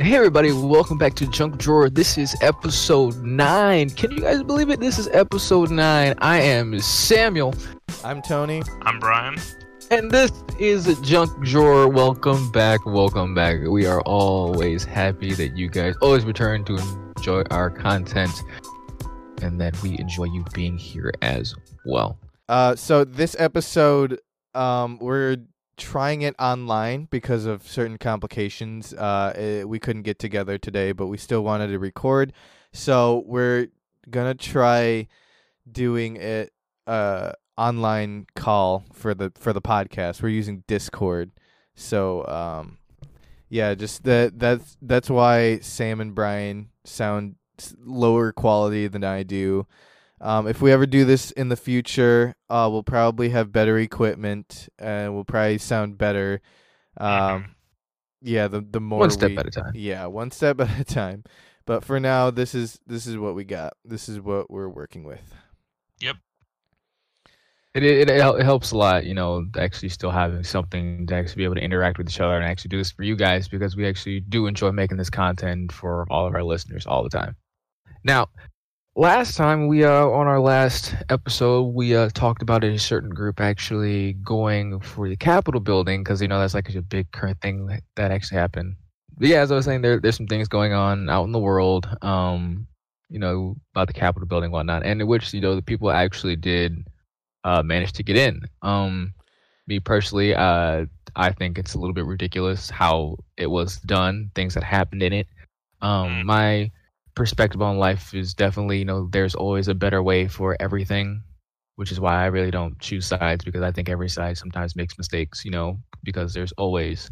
Hey everybody, welcome back to Junk Drawer. This is episode 9. Can you guys believe it? This is episode 9. I am Samuel. I'm Tony. I'm Brian. And this is Junk Drawer. Welcome back, welcome back. We are always happy that you guys always return to enjoy our content and that we enjoy you being here as well. Uh, so this episode, um, we're trying it online because of certain complications. Uh, eh, we couldn't get together today, but we still wanted to record. So we're gonna try doing it uh online call for the for the podcast. We're using Discord. So um yeah, just that that's that's why Sam and Brian sound lower quality than I do. Um, if we ever do this in the future, uh, we'll probably have better equipment and we'll probably sound better. Um, Mhm. yeah, the the more One step we- at a time. Yeah, one step at a time. But for now, this is this is what we got. This is what we're working with. Yep. it, it it helps a lot, you know, actually still having something to actually be able to interact with each other and actually do this for you guys because we actually do enjoy making this content for all of our listeners all the time. Now, last time we uh on our last episode we uh talked about a certain group actually going for the Capitol building because you know that's like a big current thing that- that actually happened. But yeah, as I was saying, there there's some things going on out in the world, um, you know, about the Capitol building, and whatnot, and in which you know the people actually did uh, managed to get in. Um, me personally, uh, I think it's a little bit ridiculous how it was done, things that happened in it. Um, Mm. my perspective on life is definitely, you know, there's always a better way for everything, which is why I really don't choose sides because I think every side sometimes makes mistakes, you know, because there's always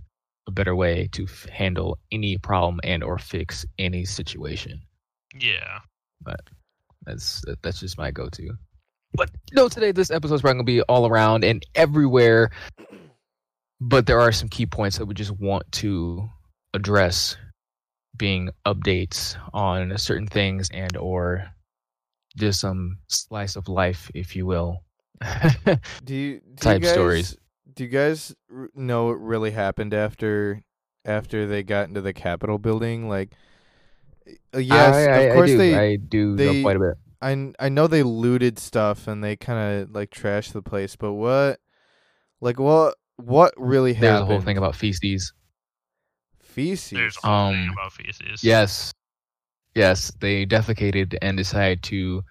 a better way to f- handle any problem and or fix any situation. Yeah. But that's that's just my go-to. But you know, today this episode is probably gonna be all around and everywhere. But there are some key points that we just want to address, being updates on certain things and or just some slice of life, if you will. Do you do Type you guys, stories. Do you guys know what really happened after after they got into the Capitol building? Like, uh, yes, I, I, of course I do. they. I do they- know quite a bit. I I know they looted stuff and they kind of like trashed the place, but what, like what what really There's happened? a whole thing about feces. Feces. There's a whole Um, about feces. Yes. Yes, they defecated and decided to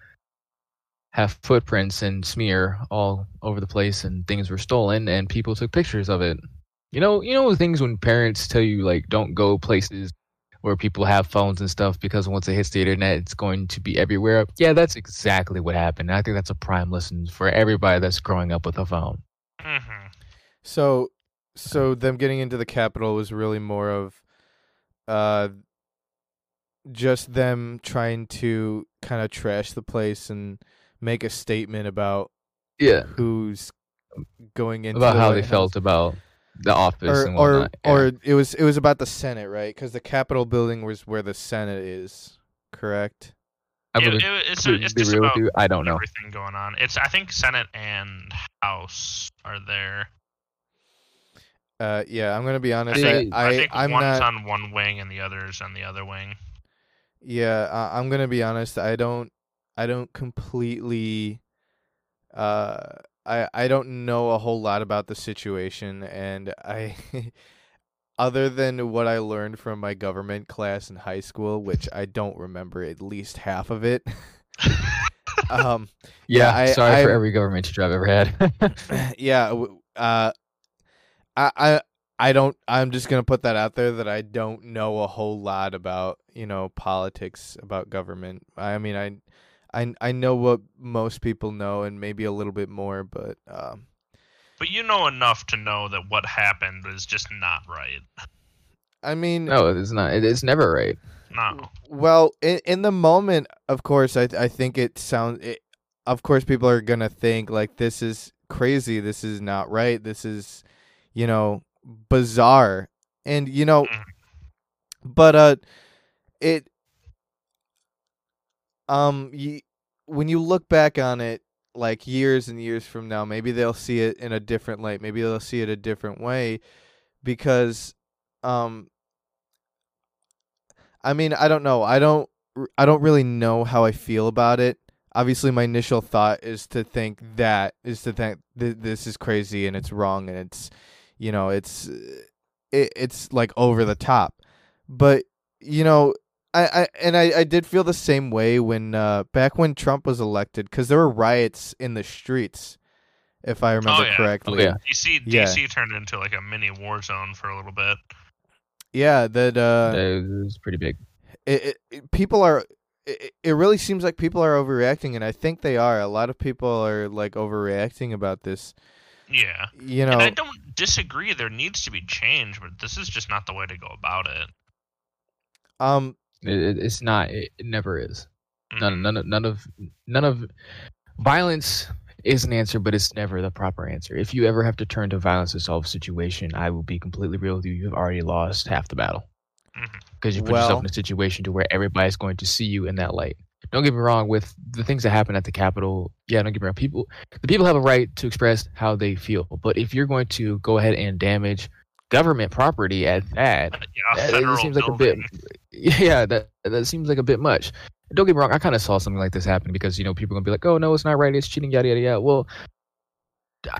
have footprints and smear all over the place and things were stolen and people took pictures of it. You know, you know the things when parents tell you like don't go places where people have phones and stuff because once it hits the internet it's going to be everywhere. Yeah, that's exactly what happened. I think that's a prime lesson for everybody that's growing up with a phone. hmm So, so them getting into the Capitol was really more of, uh, just them trying to kind of trash the place and make a statement about Yeah. who's going into About the how White they House. felt about the office or and or yeah. or it was it was about the Senate, right? Because the Capitol building was where the Senate is, correct? I'm It, it, it's be it's just real with about you, I don't know. everything going on. It's I think Senate and House are there. Uh, yeah, I'm gonna be honest. They- I, I, I think I'm one's not. on one wing and the other's on the other wing. Yeah, I, I'm gonna be honest. I don't. I don't completely. Uh, I I don't know a whole lot about the situation, and I, other than what I learned from my government class in high school, which I don't remember at least half of it. um, Yeah, I- sorry for I'm- every government teacher I've ever had. yeah. Uh, I I I don't. I'm just gonna put that out there that I don't know a whole lot about you know politics about government. I mean, I I I know what most people know and maybe a little bit more, but um, But you know enough to know that what happened is just not right. I mean, no, it's not. It's never right. No. Well, in in the moment, of course, I I think it sounds. It, of course, people are gonna think like this is crazy. This is not right. This is, you know, bizarre. And you know, Mhm. but uh, it um, you, when you look back on it, like years and years from now, maybe they'll see it in a different light. Maybe they'll see it a different way, because um I mean, I don't know. I don't. I don't really know how I feel about it. Obviously, my initial thought is to think that is to think th- this is crazy and it's wrong and it's, you know, it's, it, it's like over the top. But you know, I, I and I, I did feel the same way when uh, back when Trump was elected because there were riots in the streets, if I remember Oh, yeah. correctly. Oh, yeah. DC Yeah. DC turned into like a mini war zone for a little bit. Yeah, that uh, it was pretty big. it, it, it- people are it, it really seems like people are overreacting and i think they are a lot of people are like overreacting about this Yeah. you know And I don't disagree there needs to be change, but this is just not the way to go about it. um It, it, it's not. It, it never is. None, Mhm. none, of, none of, none of violence is an answer, but it's never the proper answer. If you ever have to turn to violence to solve a situation, I will be completely real with you. You've already lost half the battle Mhm. because you put Well- yourself in a situation to where everybody's going to see you in that light. Don't get me wrong. With the things that happen at the Capitol, yeah, don't get me wrong. People, the people have a right to express how they feel. But if you're going to go ahead and damage government property at that, Yeah, that- it seems like a bit yeah that that seems like a bit much don't get me wrong i kind of saw something like this happen because you know people are gonna be like oh no it's not right it's cheating yada yada yada well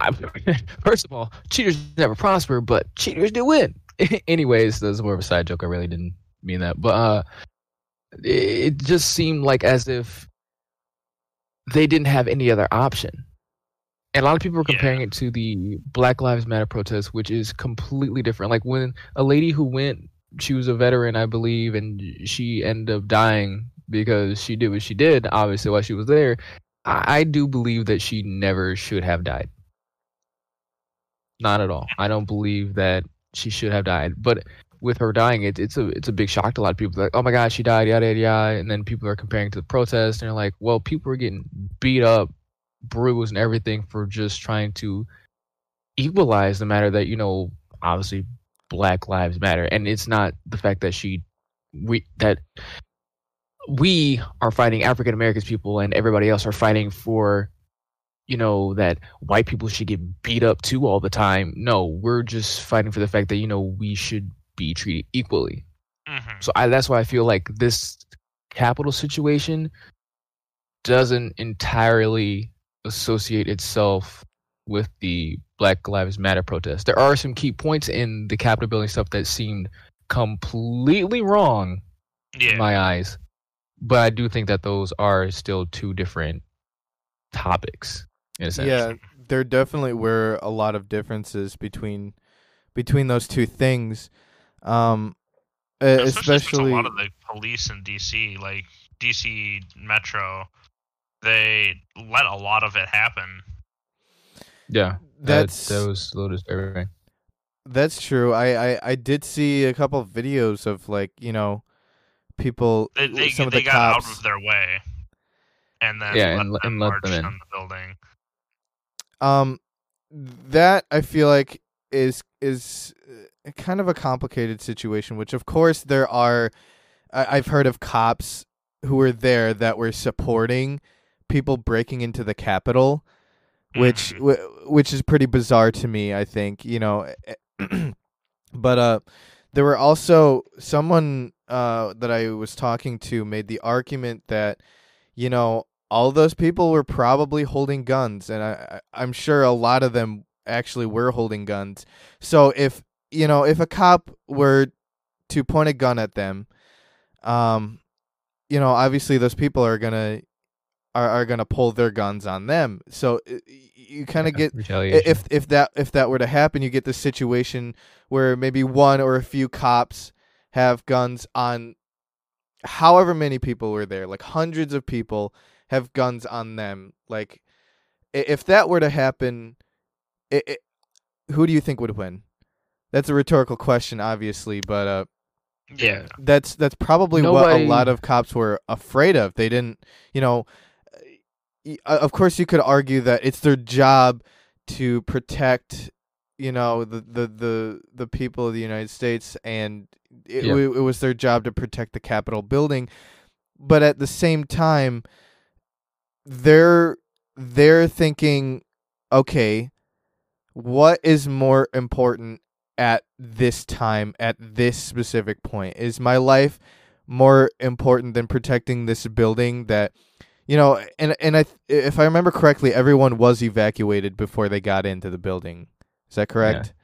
I, first of all cheaters never prosper but cheaters do win anyways that's more of a side joke i really didn't mean that but uh it, just seemed like as if they didn't have any other option and a lot of people were Yeah. comparing it to the black lives matter protest which is completely different like when a lady who went she was a veteran, I believe, and she ended up dying because she did what she did, obviously, while she was there. I, I do believe that she never should have died. Not at all. I don't believe that she should have died. But with her dying, it, it's a it's a big shock to a lot of people. Like, oh my God, she died, yada yada yada. And then people are comparing to the protest, and they're like, well, people are getting beat up, bruised, and everything for just trying to equalize the matter that you know, obviously Black Lives Matter, and it's not the fact that she we that we are fighting African Americans people and everybody else are fighting for you know that white people should get beat up too all the time. No, we're just fighting for the fact that you know we should be treated equally. Mhm. So I, that's why I feel like this Capitol situation doesn't entirely associate itself with the Black Lives Matter protest. There are some key points in the Capitol building stuff that seemed completely wrong Yeah. in my eyes, but I do think that those are still two different topics in a sense. yeah there definitely were a lot of differences between between those two things um especially, since especially a lot of the police in DC, like DC Metro, they let a lot of it happen. yeah. that's that, that was a little disturbing. that's true I, I i did see a couple of videos of like you know people They they, some of they the got cops out of their way, and then Yeah, let and- them and let march them in. on the building. Um, that I feel like is is kind of a complicated situation. Which, of course, there are. I, I've heard of cops who were there that were supporting people breaking into the Capitol, which Mhm. wh- which is pretty bizarre to me. I think you know, but uh, there were also someone uh that I was talking to made the argument that you know all those people were probably holding guns, and I, I I'm sure a lot of them actually were holding guns. So if you know if a cop were to point a gun at them, um, you know obviously those people are gonna are, are gonna pull their guns on them. So you kind of Yeah, get if if that if that were to happen, you get this situation where maybe one or a few cops have guns on however many people were there, like hundreds of people have guns on them. Like if that were to happen, it, it, who do you think would win? That's a rhetorical question, obviously, but uh, Yeah. that's that's probably what a lot of cops were afraid of. They didn't, you know. uh, Of course, you could argue that it's their job to protect, you know, the the the, the people of the United States, and it, Yeah. wa- it was their job to protect the Capitol building. But at the same time, they're they're thinking, okay, what is more important at this time at this specific point is my life more important than protecting this building that you know and and I if I remember correctly everyone was evacuated before they got into the building. Is that correct?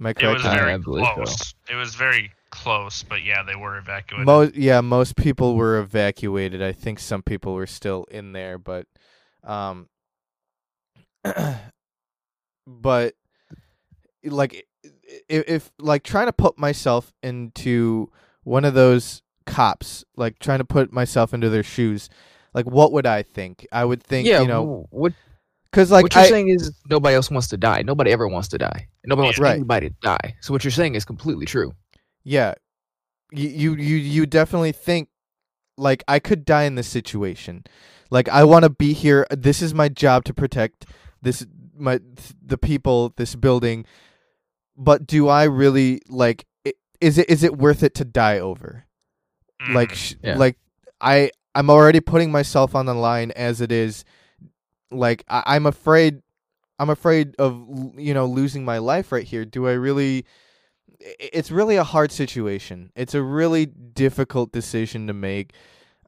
Am I correct? It correct? was very I believe so. close. It was very close, but yeah, they were evacuated. Most yeah, most people were evacuated. I think some people were still in there, but um but like if, if like trying to put myself into one of those cops, like trying to put myself into their shoes, like what would I think? I would think, yeah, you know, what cuz like what you're I saying is nobody else wants to die. Nobody ever wants to die. Nobody wants Right. anybody to die. So what you're saying is completely true. yeah, you you you, you definitely think like I could die in this situation. Like I want to be here. This is my job to protect this my the people, this building. But do I really like is it is it worth it to die over? Like Mhm. sh- Yeah. like I I'm already putting myself on the line as it is. Like I, I'm afraid I'm afraid of you know losing my life right here. Do I really it's really a hard situation. It's a really difficult decision to make.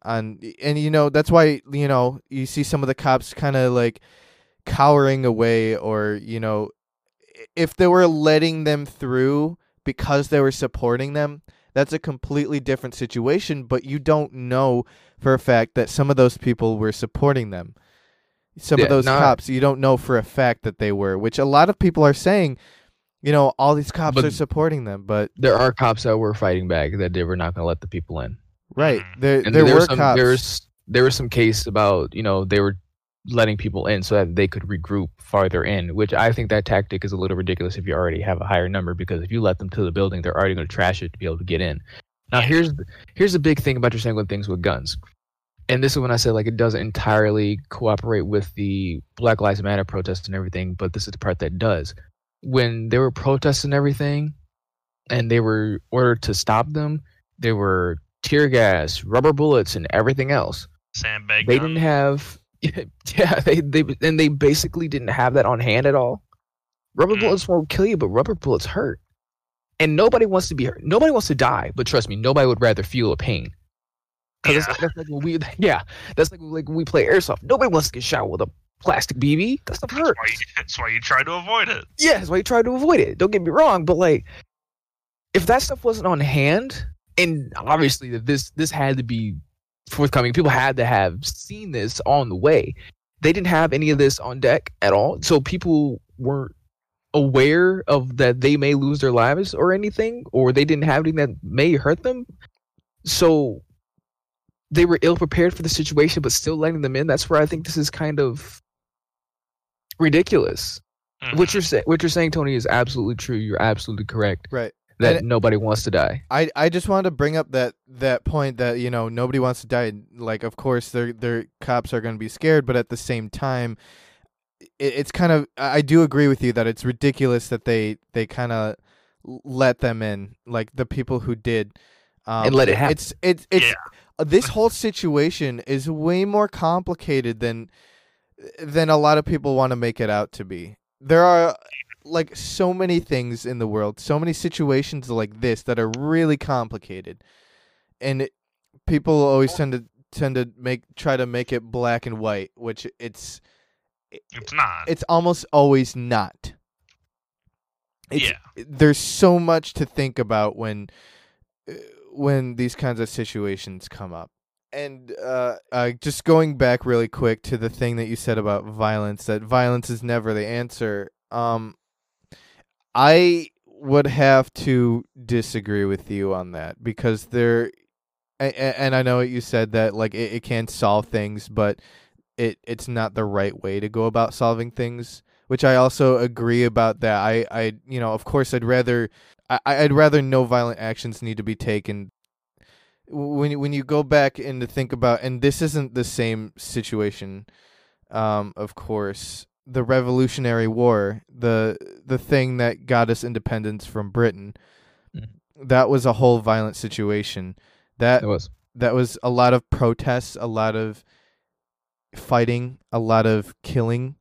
On and you know that's why you know you see some of the cops kind of like cowering away or you know i- if they were letting them through because they were supporting them that's a completely different situation but you don't know for a fact that some of those people were supporting them. Some Yeah, of those no, I- cops you don't know for a fact that they were which a lot of people are saying you know all these cops are supporting them but There are cops that were fighting back that they were not going to let the people in. right. There And there there were some, cops. There was there was some case about you know they were letting people in so that they could regroup farther in, which I think that tactic is a little ridiculous if you already have a higher number because if you let them to the building, they're already going to trash it to be able to get in. Now here's the- here's the big thing about your saying with things with guns, and this is when I said like it doesn't entirely cooperate with the Black Lives Matter protests and everything, but this is the part that does. When they were protesting everything, and they were ordered to stop them, they were tear gas, rubber bullets, and everything else. Sandbag They gun. didn't have, yeah, they they and they basically didn't have that on hand at all. Rubber Mm. bullets won't kill you, but rubber bullets hurt, and nobody wants to be hurt. Nobody wants to die, but trust me, nobody would rather feel a pain. Yeah. that's, that's like when we, yeah, that's like like when we play airsoft. Nobody wants to get shot with a plastic BB. That stuff That's hurts. why, you, that's why you try to avoid it. Yeah, that's why you try to avoid it. Don't get me wrong, but like, if that stuff wasn't on hand, and obviously that this this had to be forthcoming, people had to have seen this on the way. They didn't have any of this on deck at all, so people weren't aware of that they may lose their lives or anything, or they didn't have anything that may hurt them. So they were ill prepared for the situation, but still letting them in. That's where I think this is kind of ridiculous. Mhm. What you're saying, what you're saying, Tony, is absolutely true. You're absolutely correct. right That And- nobody wants to die. I, I just wanted to bring up that that point that you know nobody wants to die. Like, of course, their their cops are going to be scared, but at the same time, it, it's kind of I I do agree with you that it's ridiculous that they they kind of let them in, like the people who did, um, And let it happen. It's it's it's Yeah. uh, this whole situation is way more complicated than than a lot of people want to make it out to be. There are like so many things in the world, so many situations like this that are really complicated, and it, people always tend to tend to make try to make it black and white, which it's It's not. it's almost always not. It's, yeah. there's so much to think about when uh, when these kinds of situations come up. And uh, uh, just going back really quick to the thing that you said about violence, that violence is never the answer. Um, I would have to disagree with you on that because there, and, I know you said that like it, it can solve things, but it it's not the right way to go about solving things which I also agree about that. I, I, you know, of course, I'd rather, I, I'd rather no violent actions need to be taken. When when you go back and to think about, and this isn't the same situation, um, of course, the Revolutionary War, the the thing that got us independence from Britain, Mhm. that was a whole violent situation. That It was. that was a lot of protests, a lot of fighting, a lot of killing,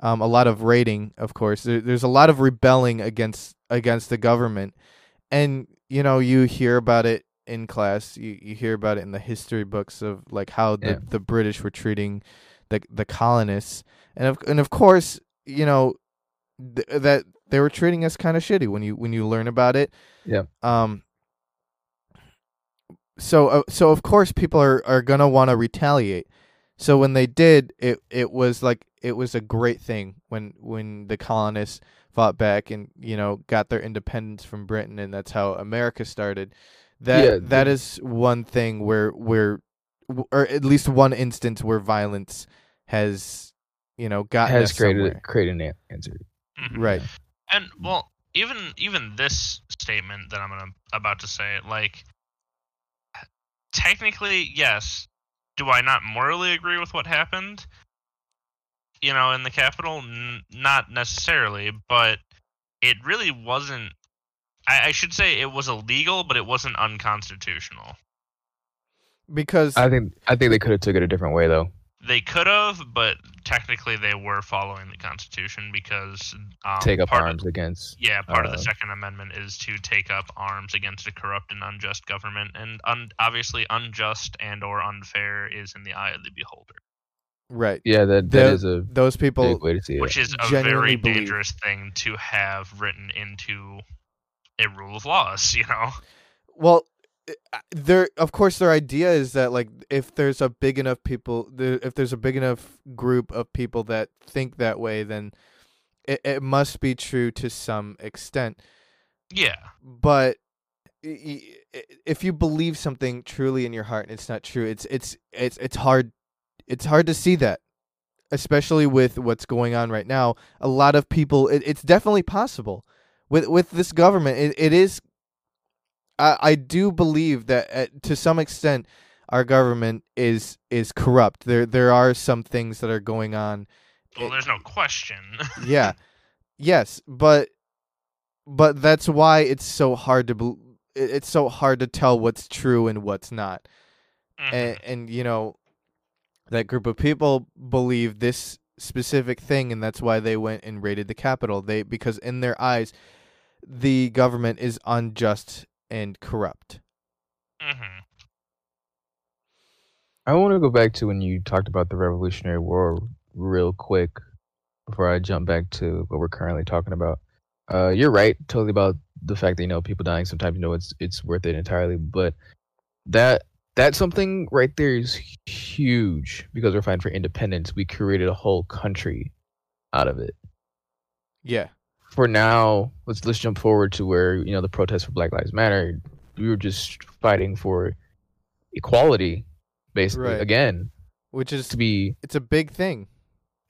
um, a lot of raiding. Of course, there, there's a lot of rebelling against against the government, and you know you hear about it in class. You you hear about it in the history books of like how the, Yeah. the British were treating the the colonists, and of and of course you know th- that they were treating us kind of shitty when you when you learn about it. Yeah. Um. So uh, so of course people are are gonna want to retaliate. So when they did, it it was like it was a great thing when when the colonists fought back and you know got their independence from Britain, and that's how America started. That Yeah, that the- is one thing where where or at least one instance where violence has you know gotten has created somewhere. created an answer. Mhm. right. And well, even even this statement that I'm gonna about to say, like, technically, yes. Do I not morally agree with what happened? You know, in the Capitol, N- not necessarily, but it really wasn't. I, I should say it was illegal, but it wasn't unconstitutional. Because I think I think they could have took it a different way though. They could have, but technically they were following the Constitution because um, Take up part of- arms against. Yeah, part of Uh, the Second Amendment is to take up arms against a corrupt and unjust government, and un- obviously unjust and or unfair is in the eye of the beholder, right, Yeah, that The- that is a those people big way to see which is a genuinely very believe- dangerous thing to have written into a rule of laws. You know, Well, their of course their idea is that like if there's a big enough people, if there's a big enough group of people that think that way, then it, it must be true to some extent. yeah, But if you believe something truly in your heart and it's not true, it's it's it's it's hard it's hard to see that. Especially with what's going on right now, a lot of people. It, it's definitely possible with with this government. It, it is I, I do believe that at, to some extent our government is is corrupt. There there are some things that are going on. well, there's no question. yeah, yes, but but that's why it's so hard to it- it's so hard to tell what's true and what's not. Mhm. And and you know that group of people believe this specific thing and that's why they went and raided the Capitol. They because in their eyes the government is unjust and corrupt. Mhm. I want to go back to when you talked about the Revolutionary War real quick before I jump back to what we're currently talking about. Uh, you're right, totally about the fact that you know people dying. Sometimes you know it's it's worth it entirely, but that that's something right there is huge because we're fighting for independence. We created a whole country out of it. Yeah. For now, let's let's jump forward to where you know the protests for Black Lives Matter. We were just fighting for equality, basically. Right. Again, Which is to be it's a big thing.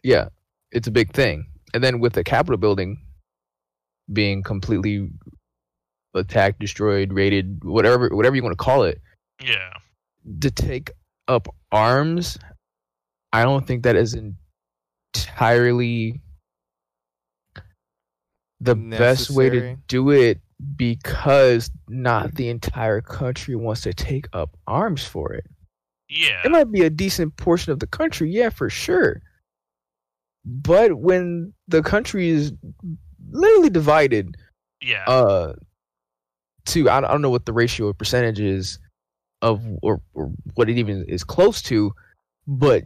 yeah, it's a big thing. And then with the Capitol building being completely attacked, destroyed, raided, whatever whatever you want to call it, Yeah. to take up arms, I don't think that is entirely the best way to do it because not the entire country wants to take up arms for it. Yeah. It might be a decent portion of the country, yeah, for sure. But when the country is literally divided Yeah. uh to I don't, I don't know what the ratio of percentage is of or, or what it even is close to, but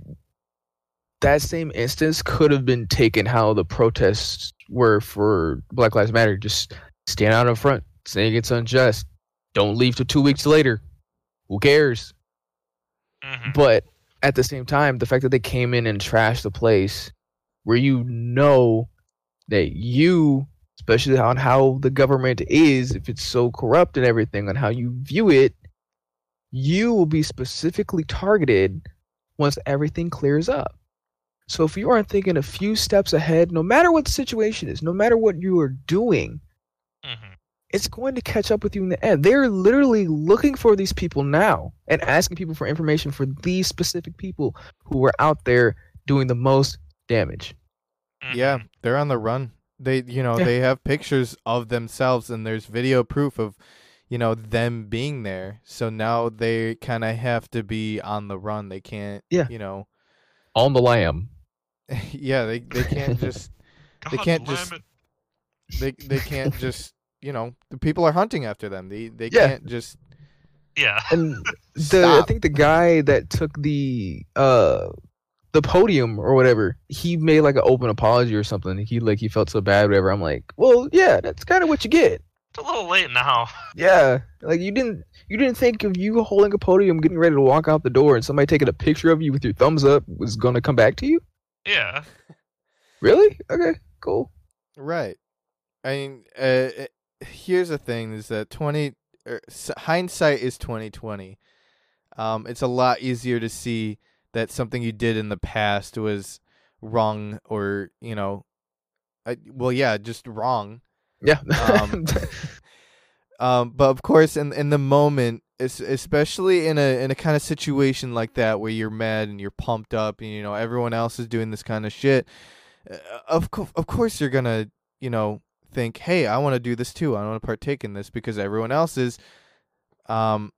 that same instance could have been taken how the protests were for Black Lives Matter. Just stand out in front, saying it's unjust. Don't leave till two weeks later. Who cares? Mhm. But at the same time, the fact that they came in and trashed the place where you know that you, especially on how the government is, if it's so corrupt and everything, on how you view it, you will be specifically targeted once everything clears up. So if you aren't thinking a few steps ahead, no matter what the situation is, no matter what you are doing, Mhm. it's going to catch up with you in the end. They're literally looking for these people now and asking people for information for these specific people who are out there doing the most damage. Yeah, Mhm. they're on the run. They, you know, Yeah. they have pictures of themselves, and there's video proof of, you know, them being there. So now they kind of have to be on the run. They can't, Yeah. you know, On the lam. yeah, they they can't just They can't just- it. they they can't just, you know, the people are hunting after them. They they Yeah. can't just Yeah. And the I think the guy that took the uh the podium or whatever, he made like an open apology or something. He like he felt so bad, whatever. I'm like, well, yeah, that's kind of what you get. It's a little late now. Yeah, like you didn't you didn't think of you holding a podium, getting ready to walk out the door, and somebody taking a picture of you with your thumbs up was gonna come back to you. Yeah. Really? Okay, cool. Right. I mean, uh, here's the thing: is that twenty er, hindsight is twenty twenty. Um, it's a lot easier to see that something you did in the past was wrong, or you know, I, well, yeah, just wrong. Yeah. Um, Um, but of course, in in the moment, es- especially in a in a kind of situation like that where you're mad and you're pumped up, and you know everyone else is doing this kind of shit, uh, of co- of course you're gonna you know think, hey, I want to do this too. I want to partake in this because everyone else is. Um,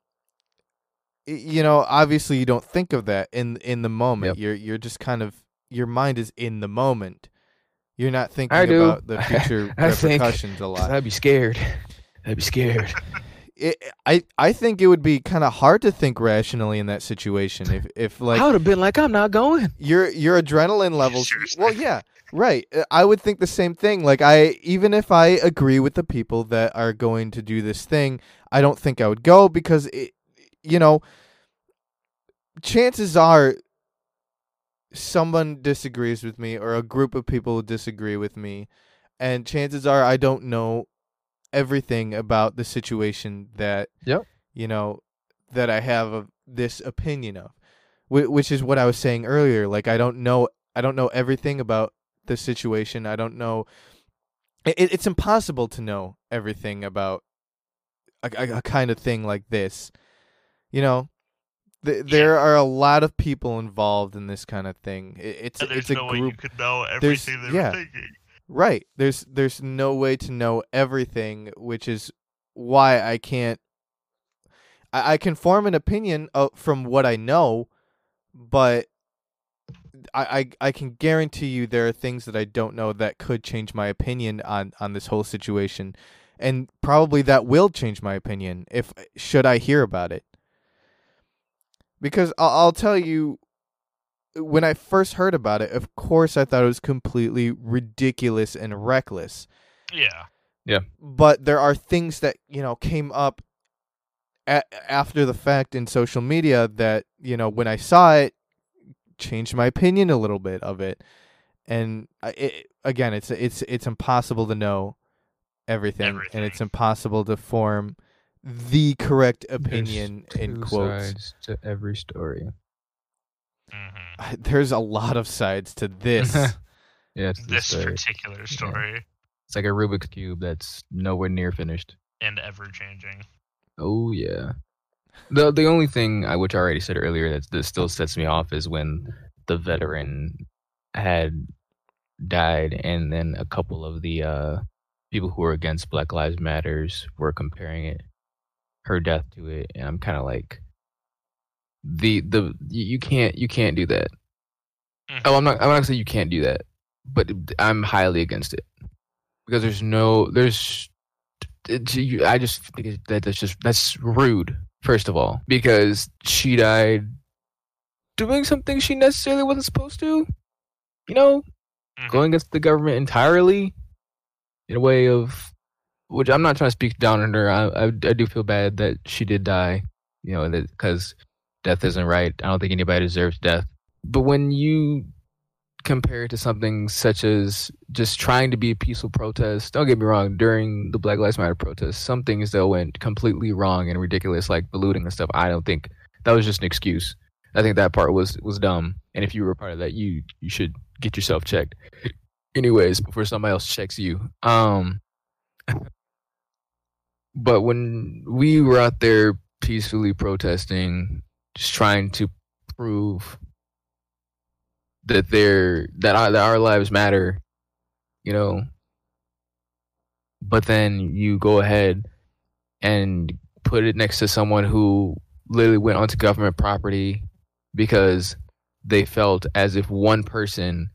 you know, obviously you don't think of that in in the moment. Yep. You're you're just kind of your mind is in the moment. You're not thinking about the future I think- repercussions a lot. I'd be scared. I'd be scared. It, I I think it would be kind of hard to think rationally in that situation if if like I would have been like, I'm not going. your your adrenaline levels Seriously. well yeah right Uh, I would think the same thing like I even if I agree with the people that are going to do this thing I don't think I would go because it you know chances are someone disagrees with me or a group of people disagree with me and chances are I don't know everything about the situation that Yep. you know that I have of this opinion of Wh- which is what I was saying earlier like I don't know I don't know everything about the situation I don't know it, it's impossible to know everything about a, a, a kind of thing like this you know Th- there are a lot of people involved in this kind of thing It- it's And there's it's a no way you group could know There's- everything they yeah. thinking. Right. There's there's no way to know everything, which is why I can't I, I can form an opinion from what I know, but I, I I can guarantee you there are things that I don't know that could change my opinion on on this whole situation. And probably that will change my opinion if should I hear about it. Because I'll, I'll tell you when I first heard about it, of course I thought it was completely ridiculous and reckless. Yeah. Yeah. But there are things that, you know, came up a- after the fact in social media that, you know, when I saw it changed my opinion a little bit of it. And I- it, again, it's it's it's impossible to know everything, and it's impossible to form the correct opinion in quotes. sides to every story. Hmm There's a lot of sides to this. Yeah, it's the This story. particular story It's like a Rubik's cube that's nowhere near finished. and ever changing. Oh yeah. The the only thing I which I already said earlier that that still sets me off is when the veteran had died and then a couple of the uh people who were against Black Lives Matters were comparing it her death to it and I'm kind of like the the you can't you can't do that. Mhm. Oh, I'm not I'm not gonna say you can't do that, but I'm highly against it because there's no there's it- I just think that that's just that's rude. First of all, because she died doing something she necessarily wasn't supposed to. You know, Mhm. going against the government entirely in a way of which I'm not trying to speak down on her. I I, I do feel bad that she did die. You know, that because death isn't right. I don't think anybody deserves death. But when you compare it to something such as just trying to be a peaceful protest, don't get me wrong, during the Black Lives Matter protests, some things that went completely wrong and ridiculous, like the looting and stuff. I don't think that was just an excuse. I think that part was was dumb. And if you were a part of that, you you should get yourself checked. Anyways, before somebody else checks you. Um but when we were out there peacefully protesting, just trying to prove that they're that our, that our lives matter, you know. But then you go ahead and put it next to someone who literally went onto government property because they felt as if one person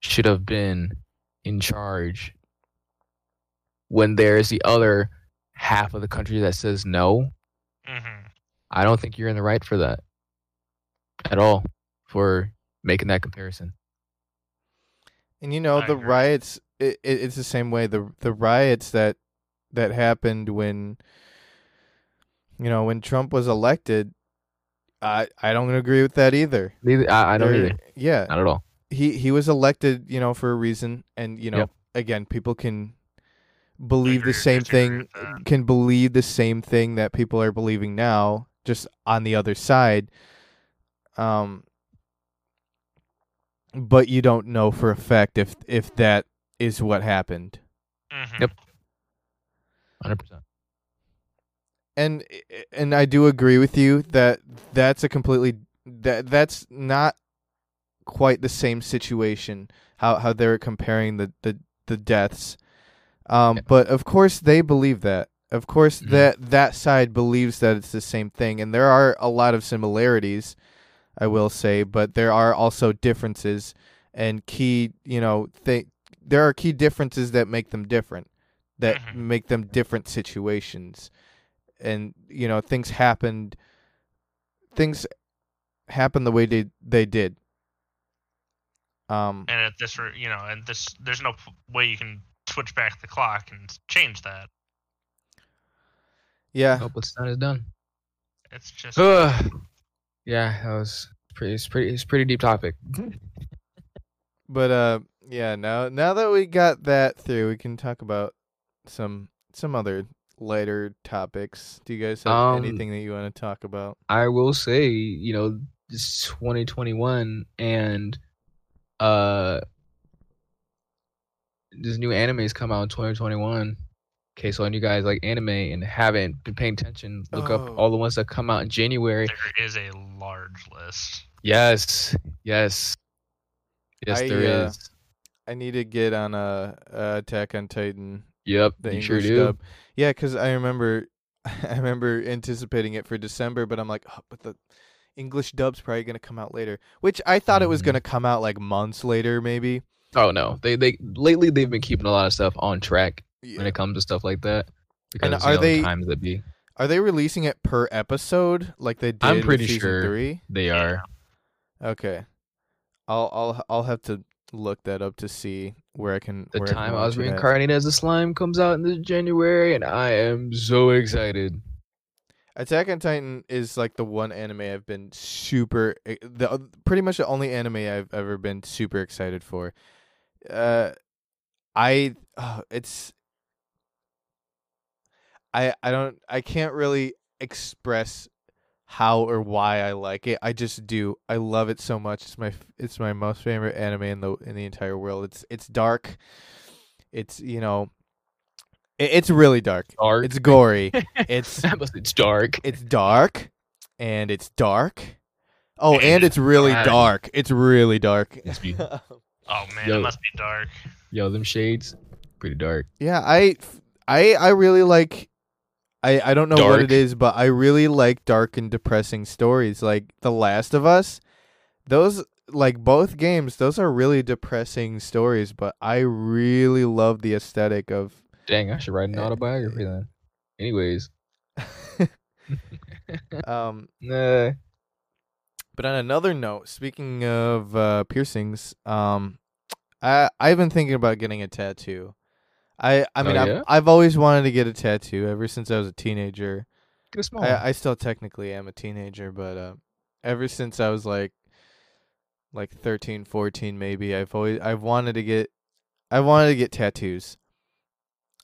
should have been in charge when there's the other half of the country that says no hmm I don't think you're in the right for that at all for making that comparison. And you know I the agree. riots. It, it, it's the same way. The the riots that that happened when you know when Trump was elected. I I don't agree with that either. Neither I, I don't There- either. Yeah, Not at all. he he was elected, you know, for a reason, and you know, Yep. again, people can believe the same thing, can believe the same thing that people are believing now, just on the other side. Um, but you don't know for a fact if if that is what happened. hmm Yep. Hundred percent. and and I do agree with you that that's a completely that that's not quite the same situation how how they're comparing the the the deaths um Yeah. but of course they believe that of course Mhm. that that side believes that it's the same thing and there are a lot of similarities I will say but there are also differences and key you know th- there are key differences that make them different that Mhm. make them different situations and you know things happened things happened the way they they did um And at this, you know, and this, there's no way you can switch back the clock and change that. Yeah Hope what's done is done. It's just Ugh. yeah, that was pretty. It's pretty. It's pretty deep topic. but uh yeah now now that we got that through we can talk about some some other lighter topics do you guys have Um, anything that you want to talk about I will say, you know, this 2021 and uh this new animes come out in 2021. Okay, so when you guys like anime and haven't been paying attention, look Oh. up all the ones that come out in January. there is a large list. Yes, yes, yes, I, there is. uh, i need to get on a uh, attack on titan Yep, the you English sure do. dub. Yeah, because I remember, I remember anticipating it for December, but I'm like, oh, but the English dub's probably gonna come out later. Which I thought it was Mhm. gonna come out like months later, maybe. Oh no, they they lately they've been keeping a lot of stuff on track when it comes to stuff like that. Because are you know, they- the times that be Are they releasing it per episode like they did? I'm pretty sure. Three. they are. Okay. I'll I'll I'll have to look that up to see where I can. The time I was watch it reincarnated as a slime comes out in this January, and I am so excited. Attack on Titan is like the one anime I've been super eh, the pretty much the only anime I've ever been super excited for. Uh I uh, it's I I don't I can't really express how or why I like it. I just do. I love it so much. It's my it's my most favorite anime in the in the entire world. It's it's dark. It's, you know, it, it's really dark. Dark. It's gory. It's it's dark. it's dark and it's dark. Oh, And and it's really dark. dark. It's really dark. Must be- Oh man, Yo. it must be dark. Yo, them shades, pretty dark. yeah, I I I really like I I don't know what it is, but I really like dark and depressing stories like The Last of Us. Those like both games, those are really depressing stories, but I really love the aesthetic of Dang, I should write an Eh, autobiography then. Anyways, um nah. But on another note, speaking of uh, piercings, um, I I've been thinking about getting a tattoo. I I Oh, mean I've yeah? I've always wanted to get a tattoo ever since I was a teenager. get a small. I I still technically am a teenager, but uh, ever since I was like like 13, 14 maybe, I've always I've wanted to get I wanted to get tattoos.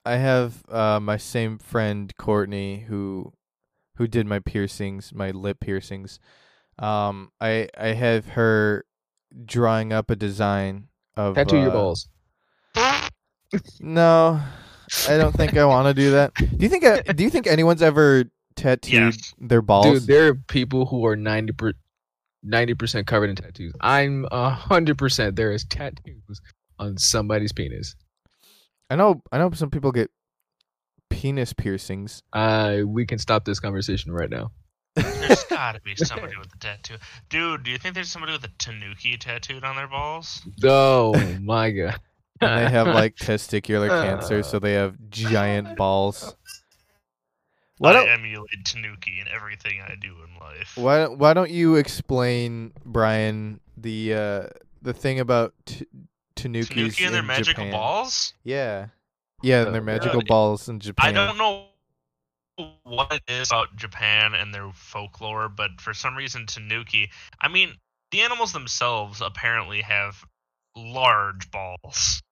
I have uh my same friend Courtney who who did my piercings, my lip piercings. Um I I have her drawing up a design of Tattoo your uh, balls. No. I don't think I want to do that. Do you think uh, do you think anyone's ever tattooed Yes. their balls? Dude, there are people who are 90 per, 90% covered in tattoos. I'm 100% there is tattoos on somebody's penis. I know I know some people get penis piercings. Uh, we can stop this conversation right now. There's gotta be somebody with a tattoo. Dude, do you think there's somebody with a tanuki tattooed on their balls? Oh my god. And they have like testicular cancer, so they have giant balls. Why I don't emulate Tanuki in everything I do in life. why why don't you explain, Brian, the uh, the thing about t- Tanukis Tanuki and their in magical Japan? balls? Yeah, yeah, and their Uh, magical uh, balls in Japan. I don't know what it is about Japan and their folklore, but for some reason, Tanuki. I mean, the animals themselves apparently have large balls,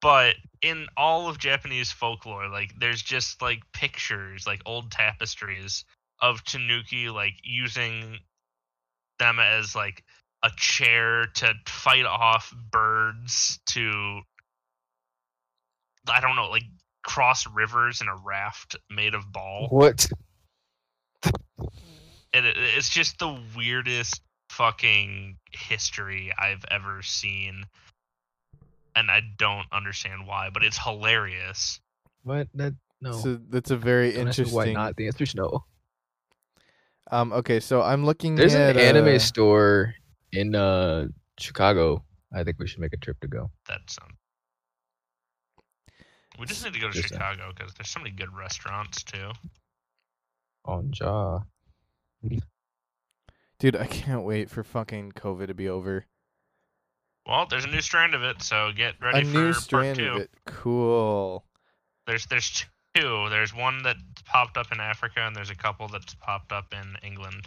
but in all of Japanese folklore, like there's just like pictures, like old tapestries of Tanuki, like using them as like a chair to fight off birds to I don't know, like cross rivers in a raft made of ball. What? And it, it's just the weirdest fucking history I've ever seen. And I don't understand why, but it's hilarious. What? That no. So that's a very Don't interesting. Why not? The answer is no. Um. Okay, so I'm looking There's at an anime uh, store in uh Chicago. I think we should make a trip to go. That sounds. We just need to go to Just, uh, Chicago because there's so many good restaurants too. On jaw. Dude, I can't wait for fucking COVID to be over. Well, there's a new strand of it, so get ready a for new part strand two. of it. Cool. There's there's two. There's one that popped up in Africa, and there's a couple that's popped up in England.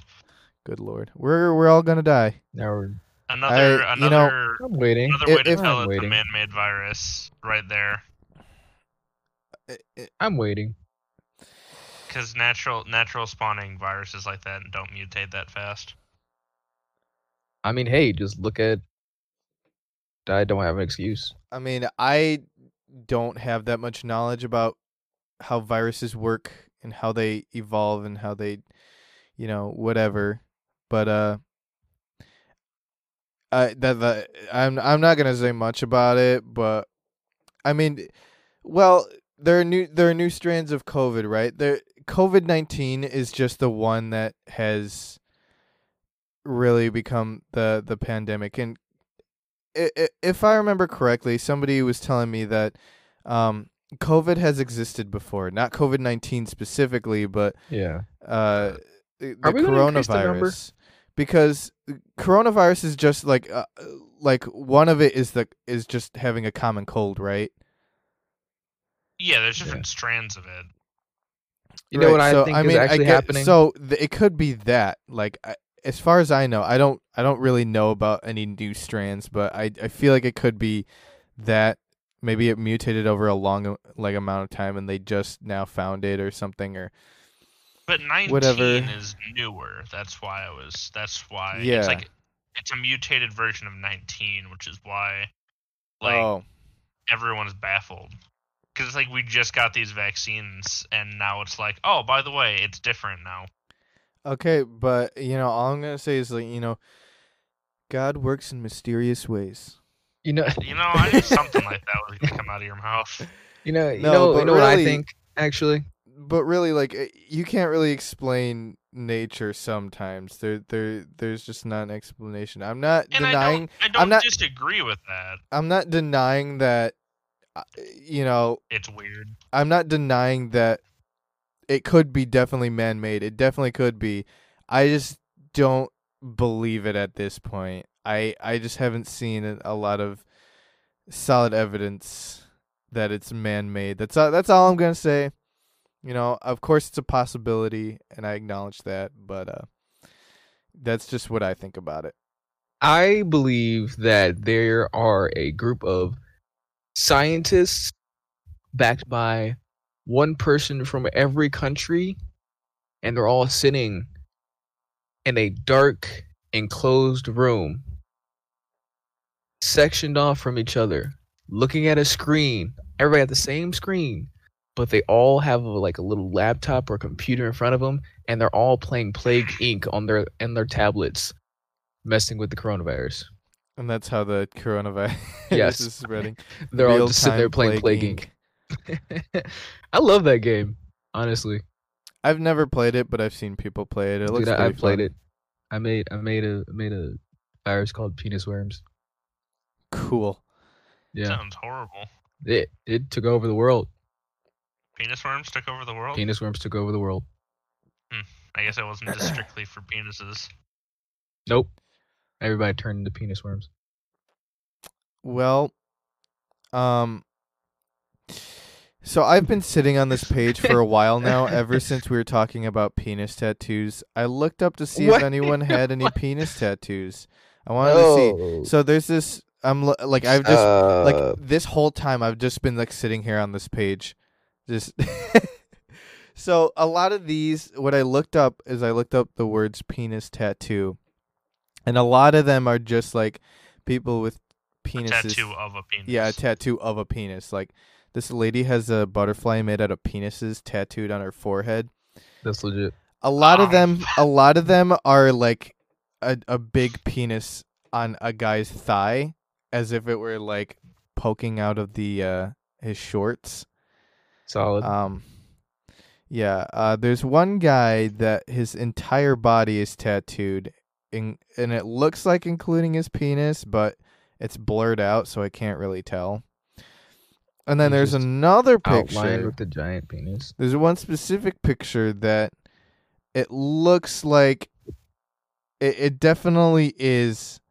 Good lord. We're we're all gonna die. Now we're. Another I- you know- another I'm waiting. another way If- to if- tell I'm it's a waiting. man-made virus, right there. I- I- I'm waiting. Because natural natural spawning viruses like that don't mutate that fast. I mean, hey, just look at. I don't have an excuse. I mean, I don't have that much knowledge about how viruses work and how they evolve and how they, you know, whatever. But uh, I that that I'm I'm not gonna say much about it, but I mean, well, there are new there are new strands of COVID, right? There COVID nineteen is just the one that has really become the the pandemic and if I remember correctly, somebody was telling me that um, COVID has existed before, not COVID nineteen specifically, but Yeah. uh, the Are we the coronavirus. Because coronavirus is just like uh, like one of it is the is just having a common cold, right? Yeah, there's Yeah. different strands of it. You know Right, what I so, think I is mean, I actually get- happening? So th- it could be that. Like, I, as far as I know, I don't. I don't really know about any new strands, but I. I feel like it could be that. Maybe it mutated over a long like amount of time, and they just now found it or something. Or But 19 Whatever. is newer. That's why I was. That's why. Yeah. It's like it's a mutated version of 19, which is why like oh, everyone's baffled. Because it's like we just got these vaccines, and now it's like, oh, by the way, it's different now. Okay, but you know, all I'm gonna say is like, you know, God works in mysterious ways. you know, You know, I knew something like that was gonna come out of your mouth. you know, you No, know, but you know what I think actually. But really, like, eh, you can't really explain nature. Sometimes there, there, there's just not an explanation. I'm not And I denying. don't, I don't I'm not- disagree with that. I'm not denying that. uh, You know, It's weird. I'm not denying that it could be definitely man-made. It definitely could be. I just don't believe it at this point. I I just haven't seen a- lot of solid evidence that it's man-made. That's all, that's all I'm to say. You know, of course it's a possibility and I acknowledge that, but uh that's just what I think about it. I believe that there are a group of scientists backed by one person from every country, and they're all sitting in a dark, enclosed room, sectioned off from each other, looking at a screen. Everybody at the same screen, but they all have like a little laptop or computer in front of them, and they're all playing Plague Inc. on their and their tablets, messing with the coronavirus. And that's how the coronavirus Yes. is spreading. They're all just sitting there playing Plague Plague Inc. I love that game, honestly. I've never played it, but I've seen people play it. It looks Dude, I, I played fun. it. I made I made a made a virus called penis worms. Cool. Yeah, Sounds horrible. it it took over the world. Penis worms took over the world. Penis worms took over the world. I guess it wasn't just strictly for penises. Nope. Everybody turned into penis worms. Well, um, so I've been sitting on this page for a while now, ever since we were talking about penis tattoos. I looked up to see What? if anyone had any penis tattoos. I wanted to see. So there's this. I'm like I've just Uh, like this whole time I've just been like sitting here on this page, just. so a lot of these, what I looked up is I looked up the words penis tattoo, and a lot of them are just like people with A penises. tattoo of a penis. Yeah, a tattoo of a penis. Like this lady has a butterfly made out of penises tattooed on her forehead. that's legit. A lot of them, a lot of them are like a a big penis on a guy's thigh, as if it were like poking out of the uh his shorts. Solid. Um, yeah. Uh, there's one guy that his entire body is tattooed, in, and it looks like including his penis, but it's blurred out, so I can't really tell. And then there's another picture. with the giant penis. There's one specific picture that it looks like it, it definitely is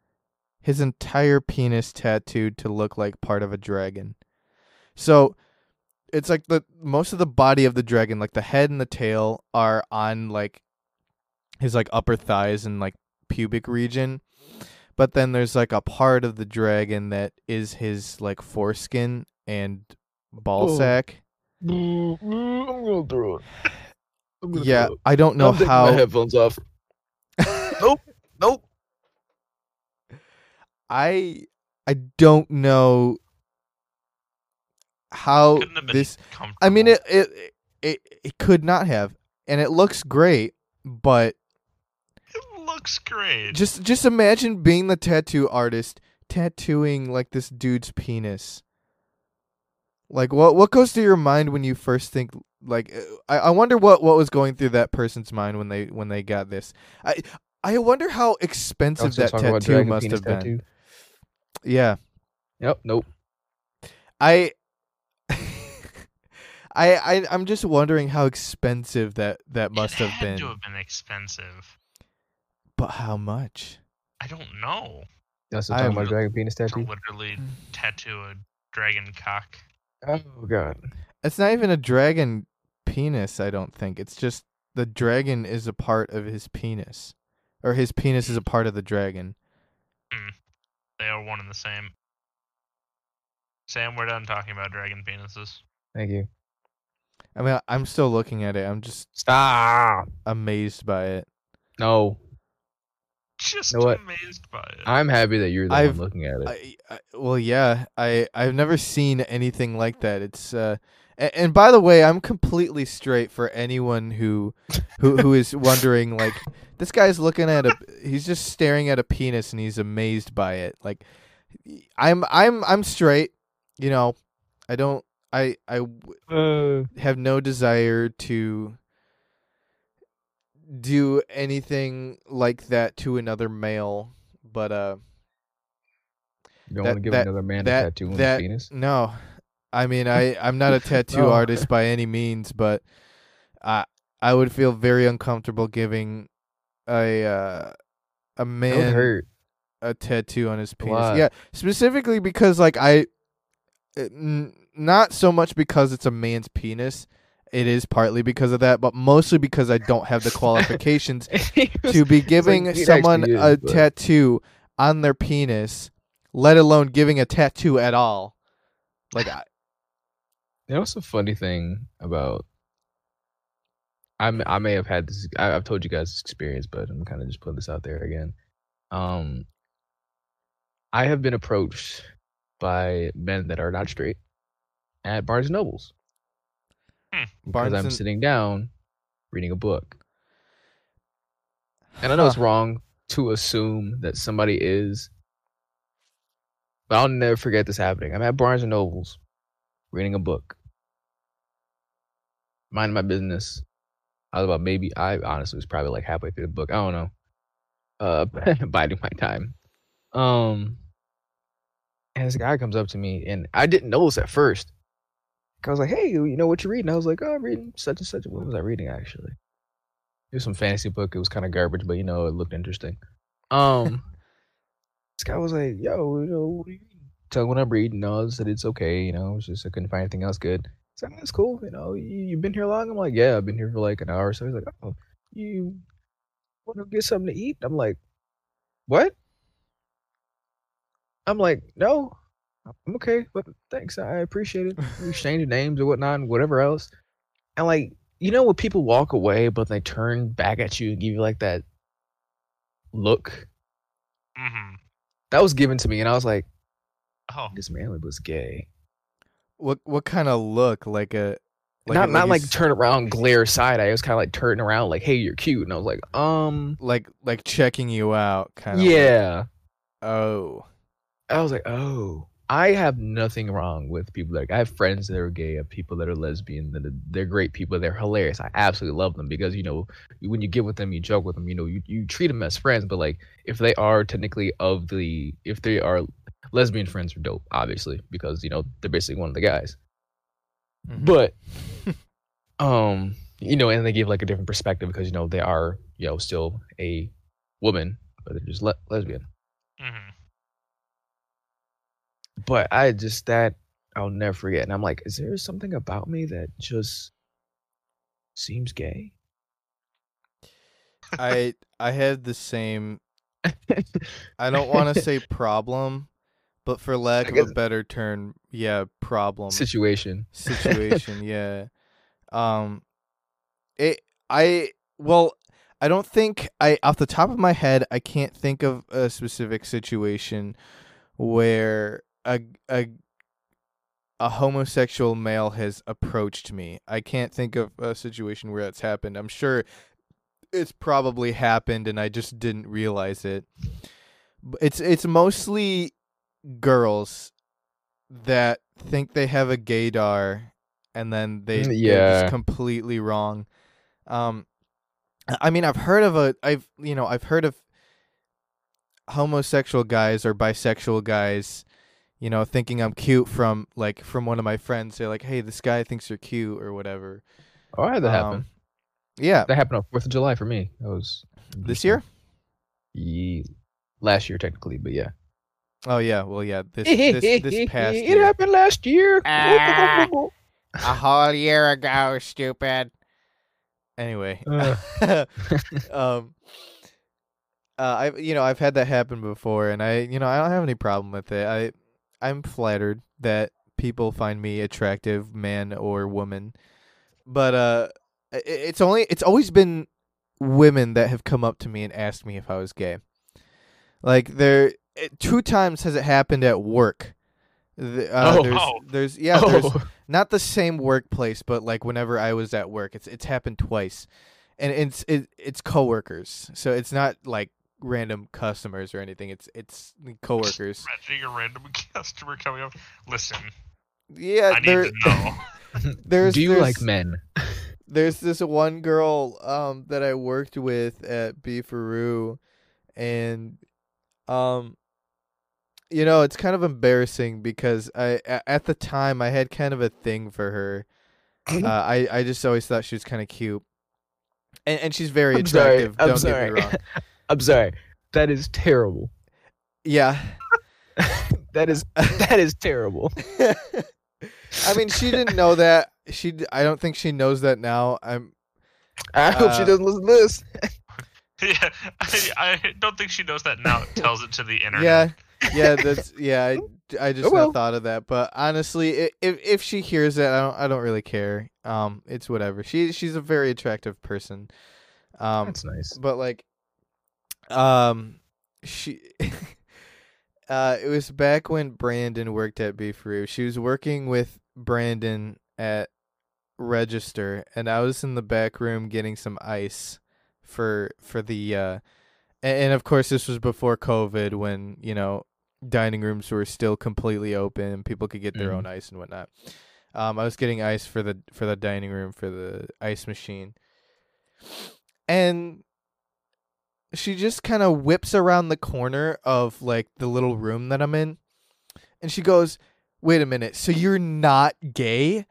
his entire penis tattooed to look like part of a dragon. So it's like the most of the body of the dragon, like the head and the tail, are on like his like upper thighs and like pubic region. But then there's like a part of the dragon that is his like foreskin and ball Oh. sack. Mm-hmm. I'm gonna throw it. I'm gonna Yeah, throw it. I don't know I'm how. my headphones off. nope. Nope. I I don't know how Couldn't have been this. comfortable. I mean, it, it it it could not have, and it looks great, but It looks great. just just imagine being the tattoo artist tattooing like this dude's penis. Like what what goes through your mind when you first think like I, I wonder what what was going through that person's mind when they when they got this. I I wonder how oh, expensive that tattoo must penis have been. tattoo. Yeah. Yep. Nope. I I I I'm just wondering how expensive that that must it have had been. to have been expensive. But how much? I don't know. That's what I talking about would- dragon penis To tattoo. literally hmm. tattoo a dragon cock. Oh god. It's not even a dragon penis, I don't think. It's just the dragon is a part of his penis. Or his penis is a part of the dragon. Hmm. They are one and the same. Sam, we're done talking about dragon penises. Thank you. I mean, I'm still looking at it. I'm just Stop. amazed by it. No. Just know what? amazed by it. I'm happy that you're the I've- one looking at it. I, I well, yeah. I I've never seen anything like that. It's uh and, and by the way, I'm completely straight for anyone who who who is wondering like this guy's looking at a he's just staring at a penis and he's amazed by it. Like I'm I'm I'm straight, you know. I don't I I w- Uh, have no desire to do anything like that to another male, but uh you don't That- want to give that- another man that- a tattoo on that- his penis? No, I mean I I'm not a tattoo No. artist by any means, but I I would feel very uncomfortable giving a uh, a man a tattoo on his penis. Why? Yeah, specifically because like I uh, not so much because it's a man's penis. It is partly because of that, but mostly because I don't have the qualifications to be giving it someone actually a but- tattoo on their penis, let alone giving a tattoo at all. Like I, You know, what's a funny thing about. I may, I may have had this. I, I've told you guys this experience, but I'm kind of just putting this out there again. Um, I have been approached by men that are not straight at Barnes and Nobles because I'm and- sitting down reading a book, and I know it's wrong to assume that somebody is, but I'll never forget this happening. I'm at Barnes and Nobles reading a book, minding my business. I was about maybe I honestly was probably like halfway through the book. I don't know. Uh, biding my time. Um, and this guy comes up to me, and I didn't notice at first. I was like, hey, you know what you're reading? I was like, oh, I'm reading such and such. What was I reading actually? It was some fantasy book. It was kind of garbage, but you know, it looked interesting. Um, this guy was like, yo, you know, what are you reading? Tell what I'm reading. No, I said it's okay. You know, it's just I couldn't find anything else good. So that's cool. You know, you, you've been here long. I'm like, yeah, I've been here for like an hour. So he's like, oh, you want to get something to eat? I'm like, what? I'm like, no, I'm okay, but thanks. I appreciate it. We exchange names or whatnot and whatever else. And like, you know, when people walk away, but they turn back at you and give you like that look, hmm that was given to me, and I was like, Oh, this man was gay. What what kind of look? Like a like not a- not a like turn around, glare side eye. It was kind of like turning around, like, hey, you're cute, and I was like, um, like like checking you out kind of. yeah. Oh. I was like, oh, I have nothing wrong with people that I have friends that are gay, I have people that are lesbian, that are, they're great people, they're hilarious. I absolutely love them because you know when you get with them, you joke with them, you know, you, you treat them as friends. But like if they are technically of the, if they are lesbian friends, are dope, obviously because you know they're basically one of the guys. Mhm. But um, you know, and they give like a different perspective because you know they are you know still a woman, but they're just le- lesbian. hmm but I just that I'll never forget. And I'm like, is there something about me that just seems gay? I I had the same I don't want to say problem, but for lack of a better term, yeah, problem Situation. situation, yeah. Um it I well, I don't think I off the top of my head I can't think of a specific situation where a a a homosexual male has approached me. I can't think of a situation where that's happened. I'm sure it's probably happened and I just didn't realize it. It's it's mostly girls that think they have a gaydar and then they Mm, they're yeah. just completely wrong. Um I mean I've heard of a I've you know I've heard of homosexual guys or bisexual guys you know thinking I'm cute from like from one of my friends say like hey this guy thinks you're cute or whatever. Oh, I had that happen. Um, Yeah, That happened on Fourth of July for me. That was this year? Ye- last year technically, but yeah. Oh yeah, well yeah, this this this past it year. happened last year. Ah. A whole year ago, stupid. Anyway, Uh. um, uh, I you know I've had that happen before, and I you know I don't have any problem with it. I I'm flattered that people find me attractive, man or woman, but uh, it's only it's always been women that have come up to me and asked me if I was gay. Like there, it, two times has it happened at work. The- uh, Oh. there's, Oh. there's yeah, there's oh, not the same workplace, but like whenever I was at work, it's it's happened twice, and it's it, it's coworkers, so it's not like random customers or anything. It's it's coworkers. Imagine a random customer coming up. Listen, Yeah, I need there, to know. there's do you there's, like men? There's this one girl um that I worked with at Beefaroo, and um, you know it's kind of embarrassing because I at the time I had kind of a thing for her. uh, I I just always thought she was kind of cute, and and she's very I'm sorry. attractive. I'm don't sorry. get me wrong. I'm sorry. That is terrible. Yeah, that is that is terrible. I mean she didn't know that. She I don't think she knows that now. I'm I hope she Uh, doesn't listen to this. yeah, I, I don't think she knows that now. It tells it to the internet. yeah yeah that's yeah. I, I just Oh, well. not thought of that. But honestly, if if she hears it, I don't I don't really care. Um, it's whatever. She she's a very attractive person. Um, That's nice. but like um she uh it was back when Brandon worked at Beefaroo. She was working with Brandon at register and I was in the back room getting some ice for for the uh and, of course this was before COVID when, you know, dining rooms were still completely open and people could get their Mhm. own ice and whatnot. Um I was getting ice for the for the dining room for the ice machine. And she just kind of whips around the corner of like the little room that I'm in. And she goes, "Wait a minute. So you're not gay?"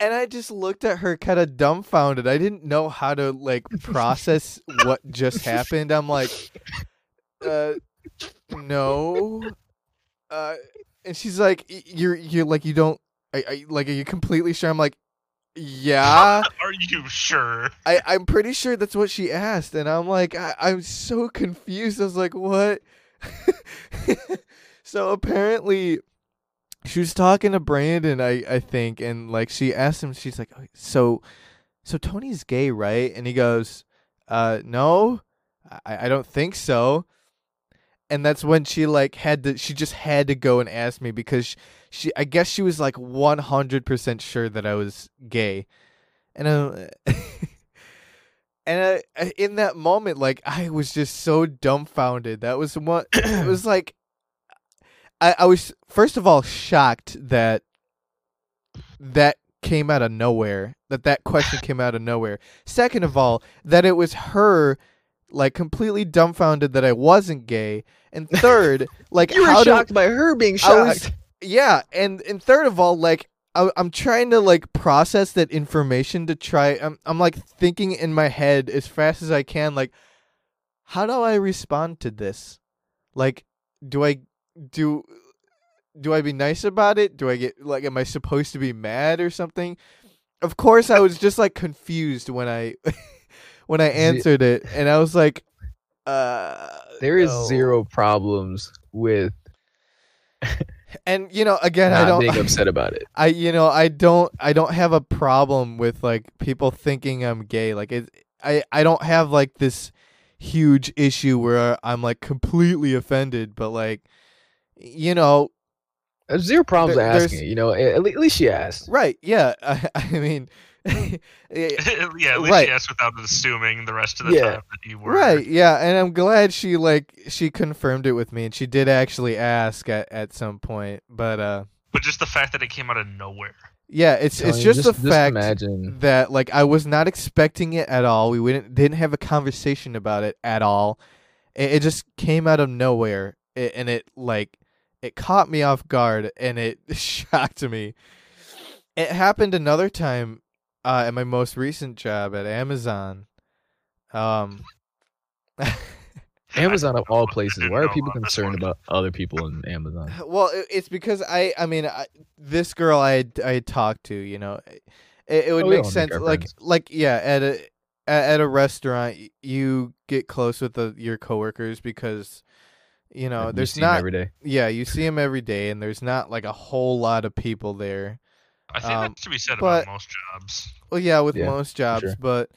and I just looked at her kind of dumbfounded. I didn't know how to like process what just happened. I'm like, uh, no, uh, and she's like, "Y- you're you're like you don't, I, I like are you completely sure? I'm like, yeah. Are you sure? I, I'm pretty sure that's what she asked, and I'm like, I, I'm so confused. I was like, what? so apparently, she was talking to Brandon, I, I think, and like she asked him, she's like, "Oh, so, so Tony's gay, right? And he goes, uh, no, I, I don't think so. And that's when she like had to, she just had to go and ask me because she, I guess she was like 100% sure that I was gay. And I, uh, and I, in that moment, like I was just so dumbfounded. That was what it was like. I, I was first of all shocked that that came out of nowhere. That that question came out of nowhere. Second of all, that it was her, like completely dumbfounded that I wasn't gay. And third, like You were how do- shocked by her being I shocked. was- yeah, and and third of all, like I, I'm trying to like process that information to try. I'm I'm like thinking in my head as fast as I can. Like, how do I respond to this? Like, do I do do I be nice about it? Do I get like am I supposed to be mad or something? Of course, I was just like confused when I when I answered it, and I was like, uh, there is no. zero problems with And you know, again, I don't. being upset about it. I you know I don't I don't have a problem with like people thinking I'm gay. Like it, I I don't have like this huge issue where I'm like completely offended. But like, you know, There's zero problems There- asking. You know, at, least she asked. right? Yeah. I, I mean, yeah, at least Right. yes, without assuming the rest of the Yeah. time that you were. right? Yeah. And I'm glad she like she confirmed it with me, and she did actually ask at at some point. But uh, But just the fact that it came out of nowhere. yeah, it's it's Tony, just, the fact imagine. that like I was not expecting it at all. We didn't didn't have a conversation about it at all. It, it just came out of nowhere, it, and it like it caught me off guard, and it shocked me. It happened another time uh, at my most recent job at Amazon. Um, Amazon of all places. Why are people concerned about other people in Amazon? well, it's because I I mean I, this girl I I talked to, you know, it, it would Oh, make all make sense. Like friends. like yeah, at a at, at a restaurant, you get close with the, your coworkers because you know Like, you there's see 'em not every day. yeah you see them every day and there's not like a whole lot of people there. I think Um, that's to be said but- about most jobs. Well, yeah, with Yeah, most jobs, sure. but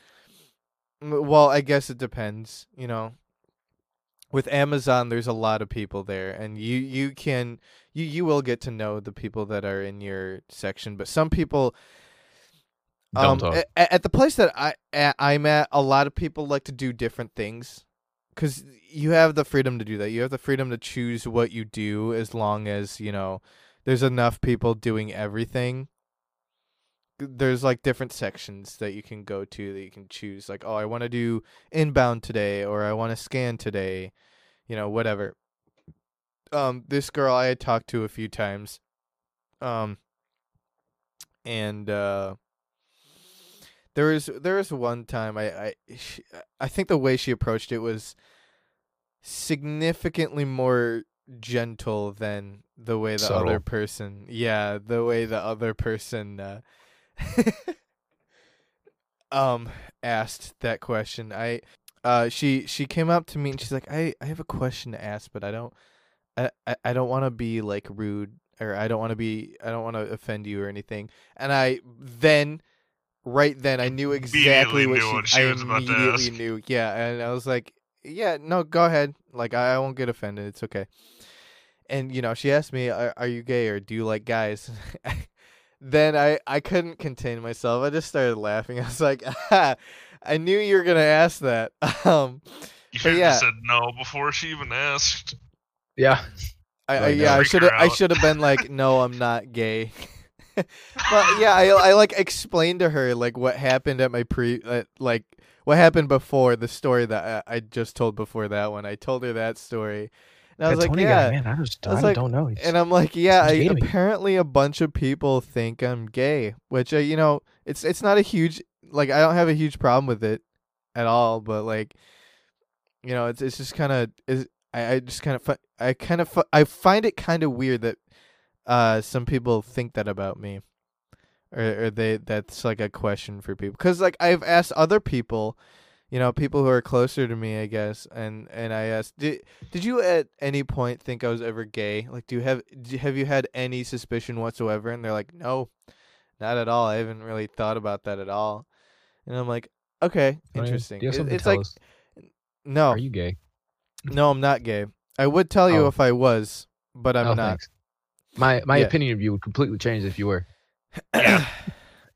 well, I guess it depends. You know, with Amazon, there's a lot of people there, and you you can you you will get to know the people that are in your section, but some people. Don't Um, talk. a- a- at the place that I I'm at, a lot of people like to do different things, because you have the freedom to do that. You have the freedom to choose what you do, as long as you know there's enough people doing everything there's like different sections that you can go to that you can choose like oh i want to do inbound today or i want to scan today you know whatever um this girl i had talked to a few times um and uh there was there was one time i i she, i think the way she approached it was significantly more gentle than the way the Subtle. other person yeah the way the other person uh um asked that question. I uh she she came up to me and she's like i i have a question to ask but i don't i i, I don't want to be like rude or i don't want to be i don't want to offend you or anything. And i then right then i knew exactly what she, what she i was about to immediately ask. knew yeah and i was like yeah no go ahead like i, I won't get offended it's okay. And you know she asked me are, are you gay or do you like guys then I, I couldn't contain myself. I just started laughing. I was like, ah, I knew you were gonna ask that. Um, You But should have yeah. said no before she even asked. Yeah. I, I yeah, I should have I should have been like, no, I'm not gay. but yeah, I I like explained to her like what happened at my pre uh, like what happened before the story that I, I just told before that one. I told her that story. And I was That like, Tony yeah. guy, man, I just, I I like- don't know. He's- And I'm like, yeah, I, Seems gay to me. apparently a bunch of people think I'm gay, which uh, you know, it's it's not a huge like I don't have a huge problem with it at all, but like you know, it's it's just kind of is I, I just kind of fi- I kind of fi- I find it kind of weird that uh some people think that about me. Or or they that's like a question for people cuz like I've asked other people you know, people who are closer to me, I guess, and and I asked, did did you at any point think I was ever gay? Like, do you have do, have you had any suspicion whatsoever? And they're like, no, not at all. I haven't really thought about that at all. And I'm like, okay, oh, interesting. You It- it's like, us? no, Are you gay? no, I'm not gay. I would tell you Oh. if I was, but I'm Oh, not. thanks. My my Yeah. opinion of you would completely change if you were. Yeah.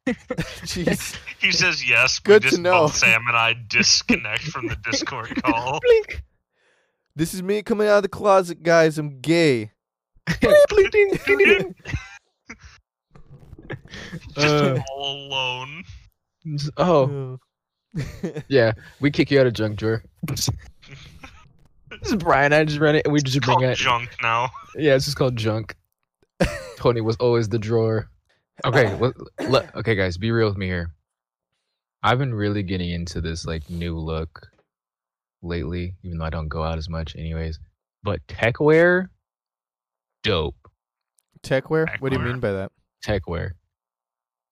Jeez. He says yes. Good we to know. both Sam and I disconnect from the Discord call. Blink. This is me coming out of the closet, guys. I'm gay. Blink, ding, ding, ding, ding. Just Uh. all alone. Oh yeah, we kick you out of junk drawer. this is Brian. I just ran it, and we just It's bring called it. junk now. Yeah, it's just called junk. Tony was always the drawer. Okay, let, let, okay, guys, be real with me here. I've been really getting into this like new look lately, even though I don't go out as much, anyways. But tech wear, dope. tech Techwear? What do you mean by that? Tech wear.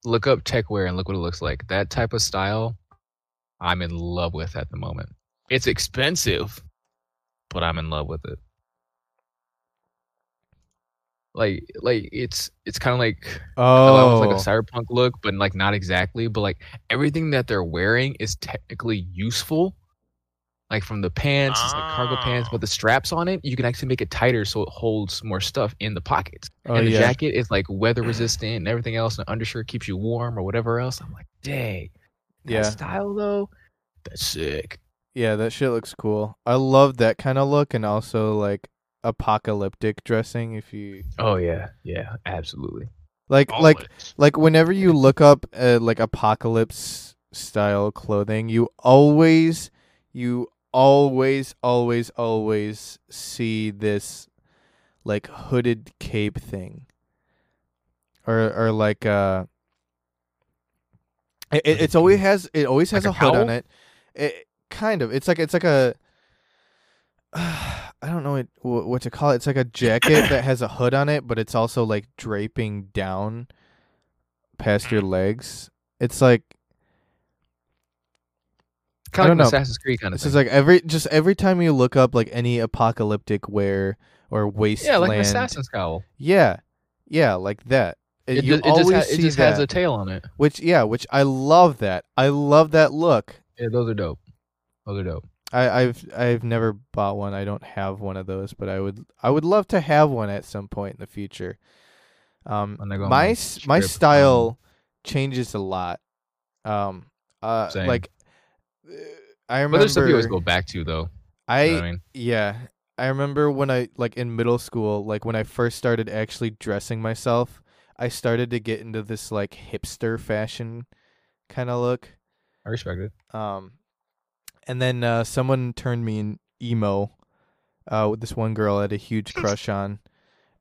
Look up tech wear and look what it looks like. That type of style, I'm in love with at the moment. It's expensive, but I'm in love with it. Like, like it's it's kind of like Oh, like a oh. cyberpunk look, but like not exactly. But like everything that they're wearing is technically useful. Like from the pants, it's like cargo pants, Oh. but ah. the straps on it, you can actually make it tighter so it holds more stuff in the pockets. oh and the yeah. jacket is like weather resistant and everything else, and the undershirt keeps you warm or whatever else. I'm like, dang, that Yeah. style though, that's sick. Yeah, that shit looks cool. I love that kind of look and also like apocalyptic dressing if you Oh yeah, yeah, absolutely. like like like whenever you look up uh, like apocalypse style clothing, you always you always always always see this like hooded cape thing. Or or like uh it, it- it's always has it always has Like a a hood on it. It kind of. It's like it's like a I don't know what, what to call it. It's like a jacket that has a hood on it, but it's also like draping down past your mm. legs. It's like Kind of like Assassin's Creed kind of this thing. is like every just every time you look up like any apocalyptic wear or wasteland. yeah, like an assassin's cowl. Yeah, yeah, like that. It, you it just, always ha- it just that, has a tail on it. which yeah, which I love that. I love that look. Yeah, those are dope. Those are dope. I, I've I've never bought one. I don't have one of those, but I would I would love to have one at some point in the future. Um, When I go on my my um, style changes a lot. Um, uh, Same. like I But remember there's stuff you always go back to though. I You know I mean? yeah I remember when I like in middle school, like when I first started actually dressing myself, I started to get into this like hipster fashion kind of look. I respect it. Um, and then uh, someone turned me in emo. Uh, with this one girl I had a huge crush on,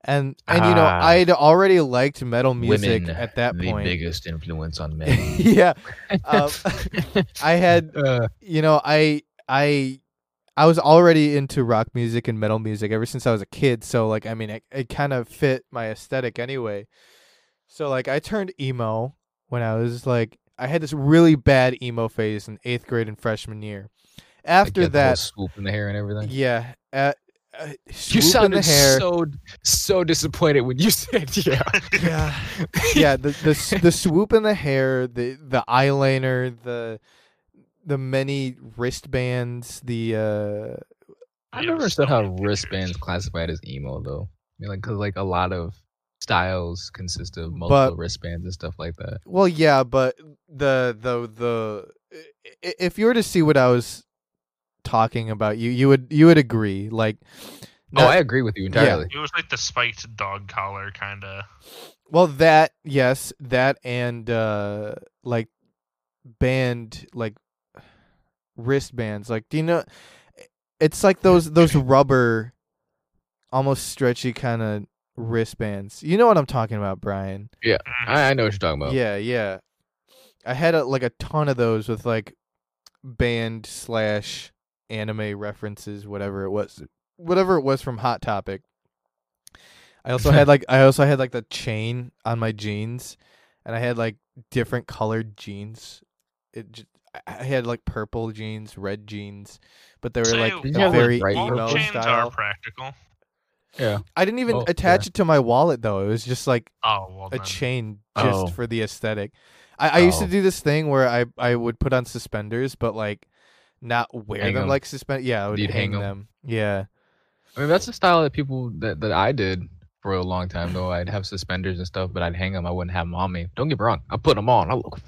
and and you know Ah. I'd already liked metal music Women, at that the point. biggest influence on men. yeah, um, I had uh, you know I I I was already into rock music and metal music ever since I was a kid. So like I mean it, it kind of fit my aesthetic anyway. So like I turned emo when I was like I had this really bad emo phase in eighth grade and freshman year. After get that, swoop in the hair and everything. yeah, uh, uh, You swoop the sounded hair. so so disappointed when you said yeah. yeah, yeah. The the the swoop in the hair, the the eyeliner, the the many wristbands, the uh I Yeah, never so understood how wristbands classified as emo though. I mean, like, cause like a lot of styles consist of multiple But- wristbands and stuff like that. Well, yeah, but the the the i- i- if you were to see what I was talking about, you you would you would agree. Like, oh, I agree with you entirely. It was like the spiked dog collar kind of. well that yes, that and uh like band like wristbands. Like, do you know? It's like those those rubber almost stretchy kind of wristbands. You know what I'm talking about, Brian? Mhm. I, I know what you're talking about. Yeah, yeah. I had a, like a ton of those with like band slash anime references, whatever it was, whatever it was from Hot Topic. I also had like I also had like the chain on my jeans, and I had like different colored jeans. It j- I I had like purple jeans, red jeans, but they were Say, like Did a you like, very bright emo purple? chains are practical. Yeah. I didn't even Oh, attach yeah. it to my wallet though. It was just like Oh well, a then. chain just Oh. for the aesthetic. I, I used to Oh. do this thing where I, I would put on suspenders, but like not wear Hang them 'em. like suspend. Yeah, I would You'd hang, hang 'em. them. Yeah, I mean, that's the style that people that, that I did for a long time. Though I'd have suspenders and stuff, but I'd hang them. I wouldn't have them on me. Don't get me wrong. I put them on. I look,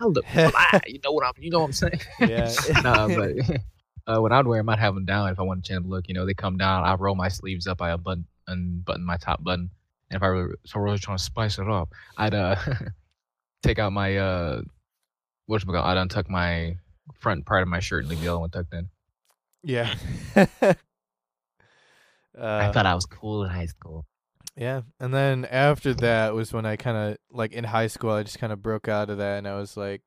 I look fly. You know what I'm. You know what I'm saying? yeah. nah, but uh, when I'd wear them, I'd have them down if I wanted to change the look. You know, they come down. I roll my sleeves up. I unbutton, unbutton my top button. And if I were so really trying to spice it up, I'd uh take out my uh what's called? I'd untuck my front part of my shirt and leave the other one tucked in. yeah. I uh, thought I was cool in high school. yeah, and then after that was when I kind of like in high school. I just kind of broke out of that, and I was like,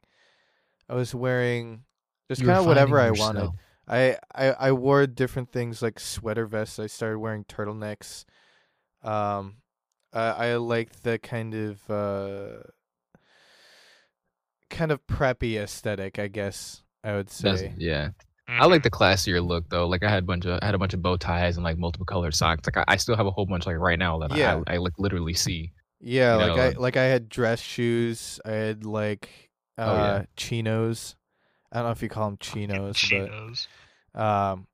I was wearing just kind of whatever I wanted. Yourself. I, I I wore different things like sweater vests. I started wearing turtlenecks. Um, I I liked the kind of uh, kind of preppy aesthetic. I guess I would That's- say. yeah. Mhm. I like the classier look though. Like I had a bunch of I had a bunch of bow ties and like multiple colored socks. Like I, I still have a whole bunch like right now that Yeah. I, I like literally see. Yeah, you like know, I uh, like I had dress shoes. I had like uh Oh, yeah. chinos. I don't know if you call them Fucking chinos, but um,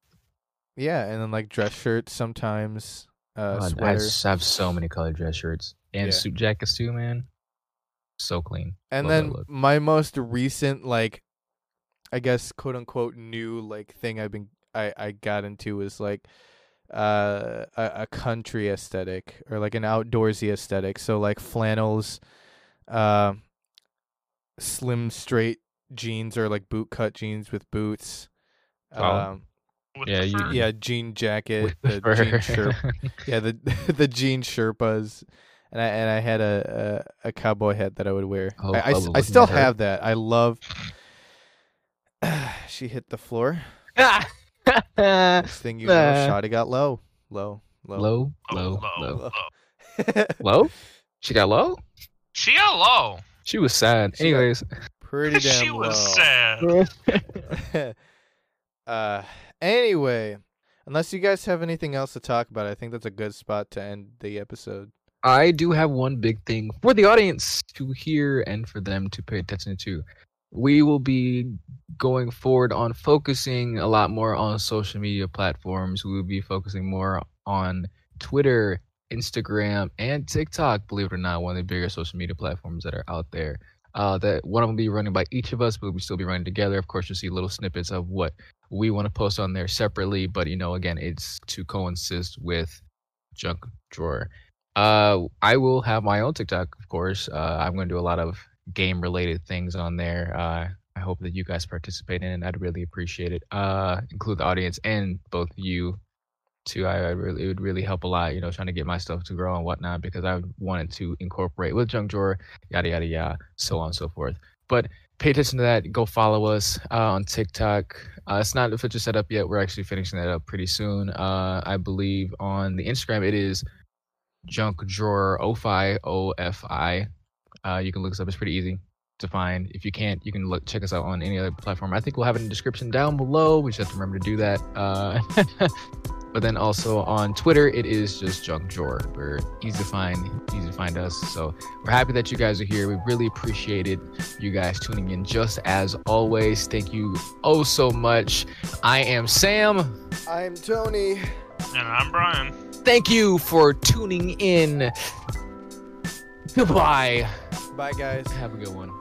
yeah, and then like dress shirts sometimes. Uh, God, I sweater. s- have so many colored dress shirts and Yeah. suit jackets too, man. So clean. And Love then my most recent like I guess quote unquote new like thing I've been I I got into is like uh a, a country aesthetic or like an outdoorsy aesthetic. So like flannels, uh, slim straight jeans or like boot cut jeans with boots. Oh. Um With Yeah, you- yeah, jean jacket, With the fur. jean shirt yeah, the the jean sherpas, and I and I had a a, a cowboy hat that I would wear. Oh, I, I, Bubba s- I looking still have that. I love. she hit the floor. Next thing you know, Nah. Shotty got low, low, low. low, Oh, low, low, low, low. low. She got low. She got low. She was sad. She got- Anyways, Pretty damn she was low. sad. uh, anyway, unless you guys have anything else to talk about, I think that's a good spot to end the episode. I do have one big thing for the audience to hear and for them to pay attention to. We will be going forward on focusing a lot more on social media platforms. We will be focusing more on Twitter, Instagram, and TikTok. Believe it or not, one of the bigger social media platforms that are out there. Uh, that one of them will be running by each of us, but we still be running together. Of course, you'll see little snippets of what we want to post on there separately. But you know, again, it's to coincide with Junk Drawer. Uh, I will have my own TikTok, of course. Uh, I'm going to do a lot of game related things on there. Uh, I hope that you guys participate in it. I'd really appreciate it. Uh, include the audience and both you too. I, I really, it would really help a lot, you know, trying to get my stuff to grow and whatnot because I wanted to incorporate with Junk Drawer, yada, yada, yada, so on and so forth. But pay attention to that. Go follow us uh, on TikTok. Uh, it's not officially set up yet. We're actually finishing that up pretty soon. Uh, I believe on the Instagram, it is junk drawer ofi ofi uh you can look us up it's pretty easy to find if you can't you can look check us out on any other platform i think we'll have it in the description down below we just have to remember to do that uh but then also on twitter it is just junk drawer we're easy to find easy to find us so we're happy that you guys are here we really appreciate it, you guys tuning in just as always thank you oh so much i am sam I'm Tony. And I'm Brian. thank you for tuning in. Goodbye. Bye, guys. Have a good one.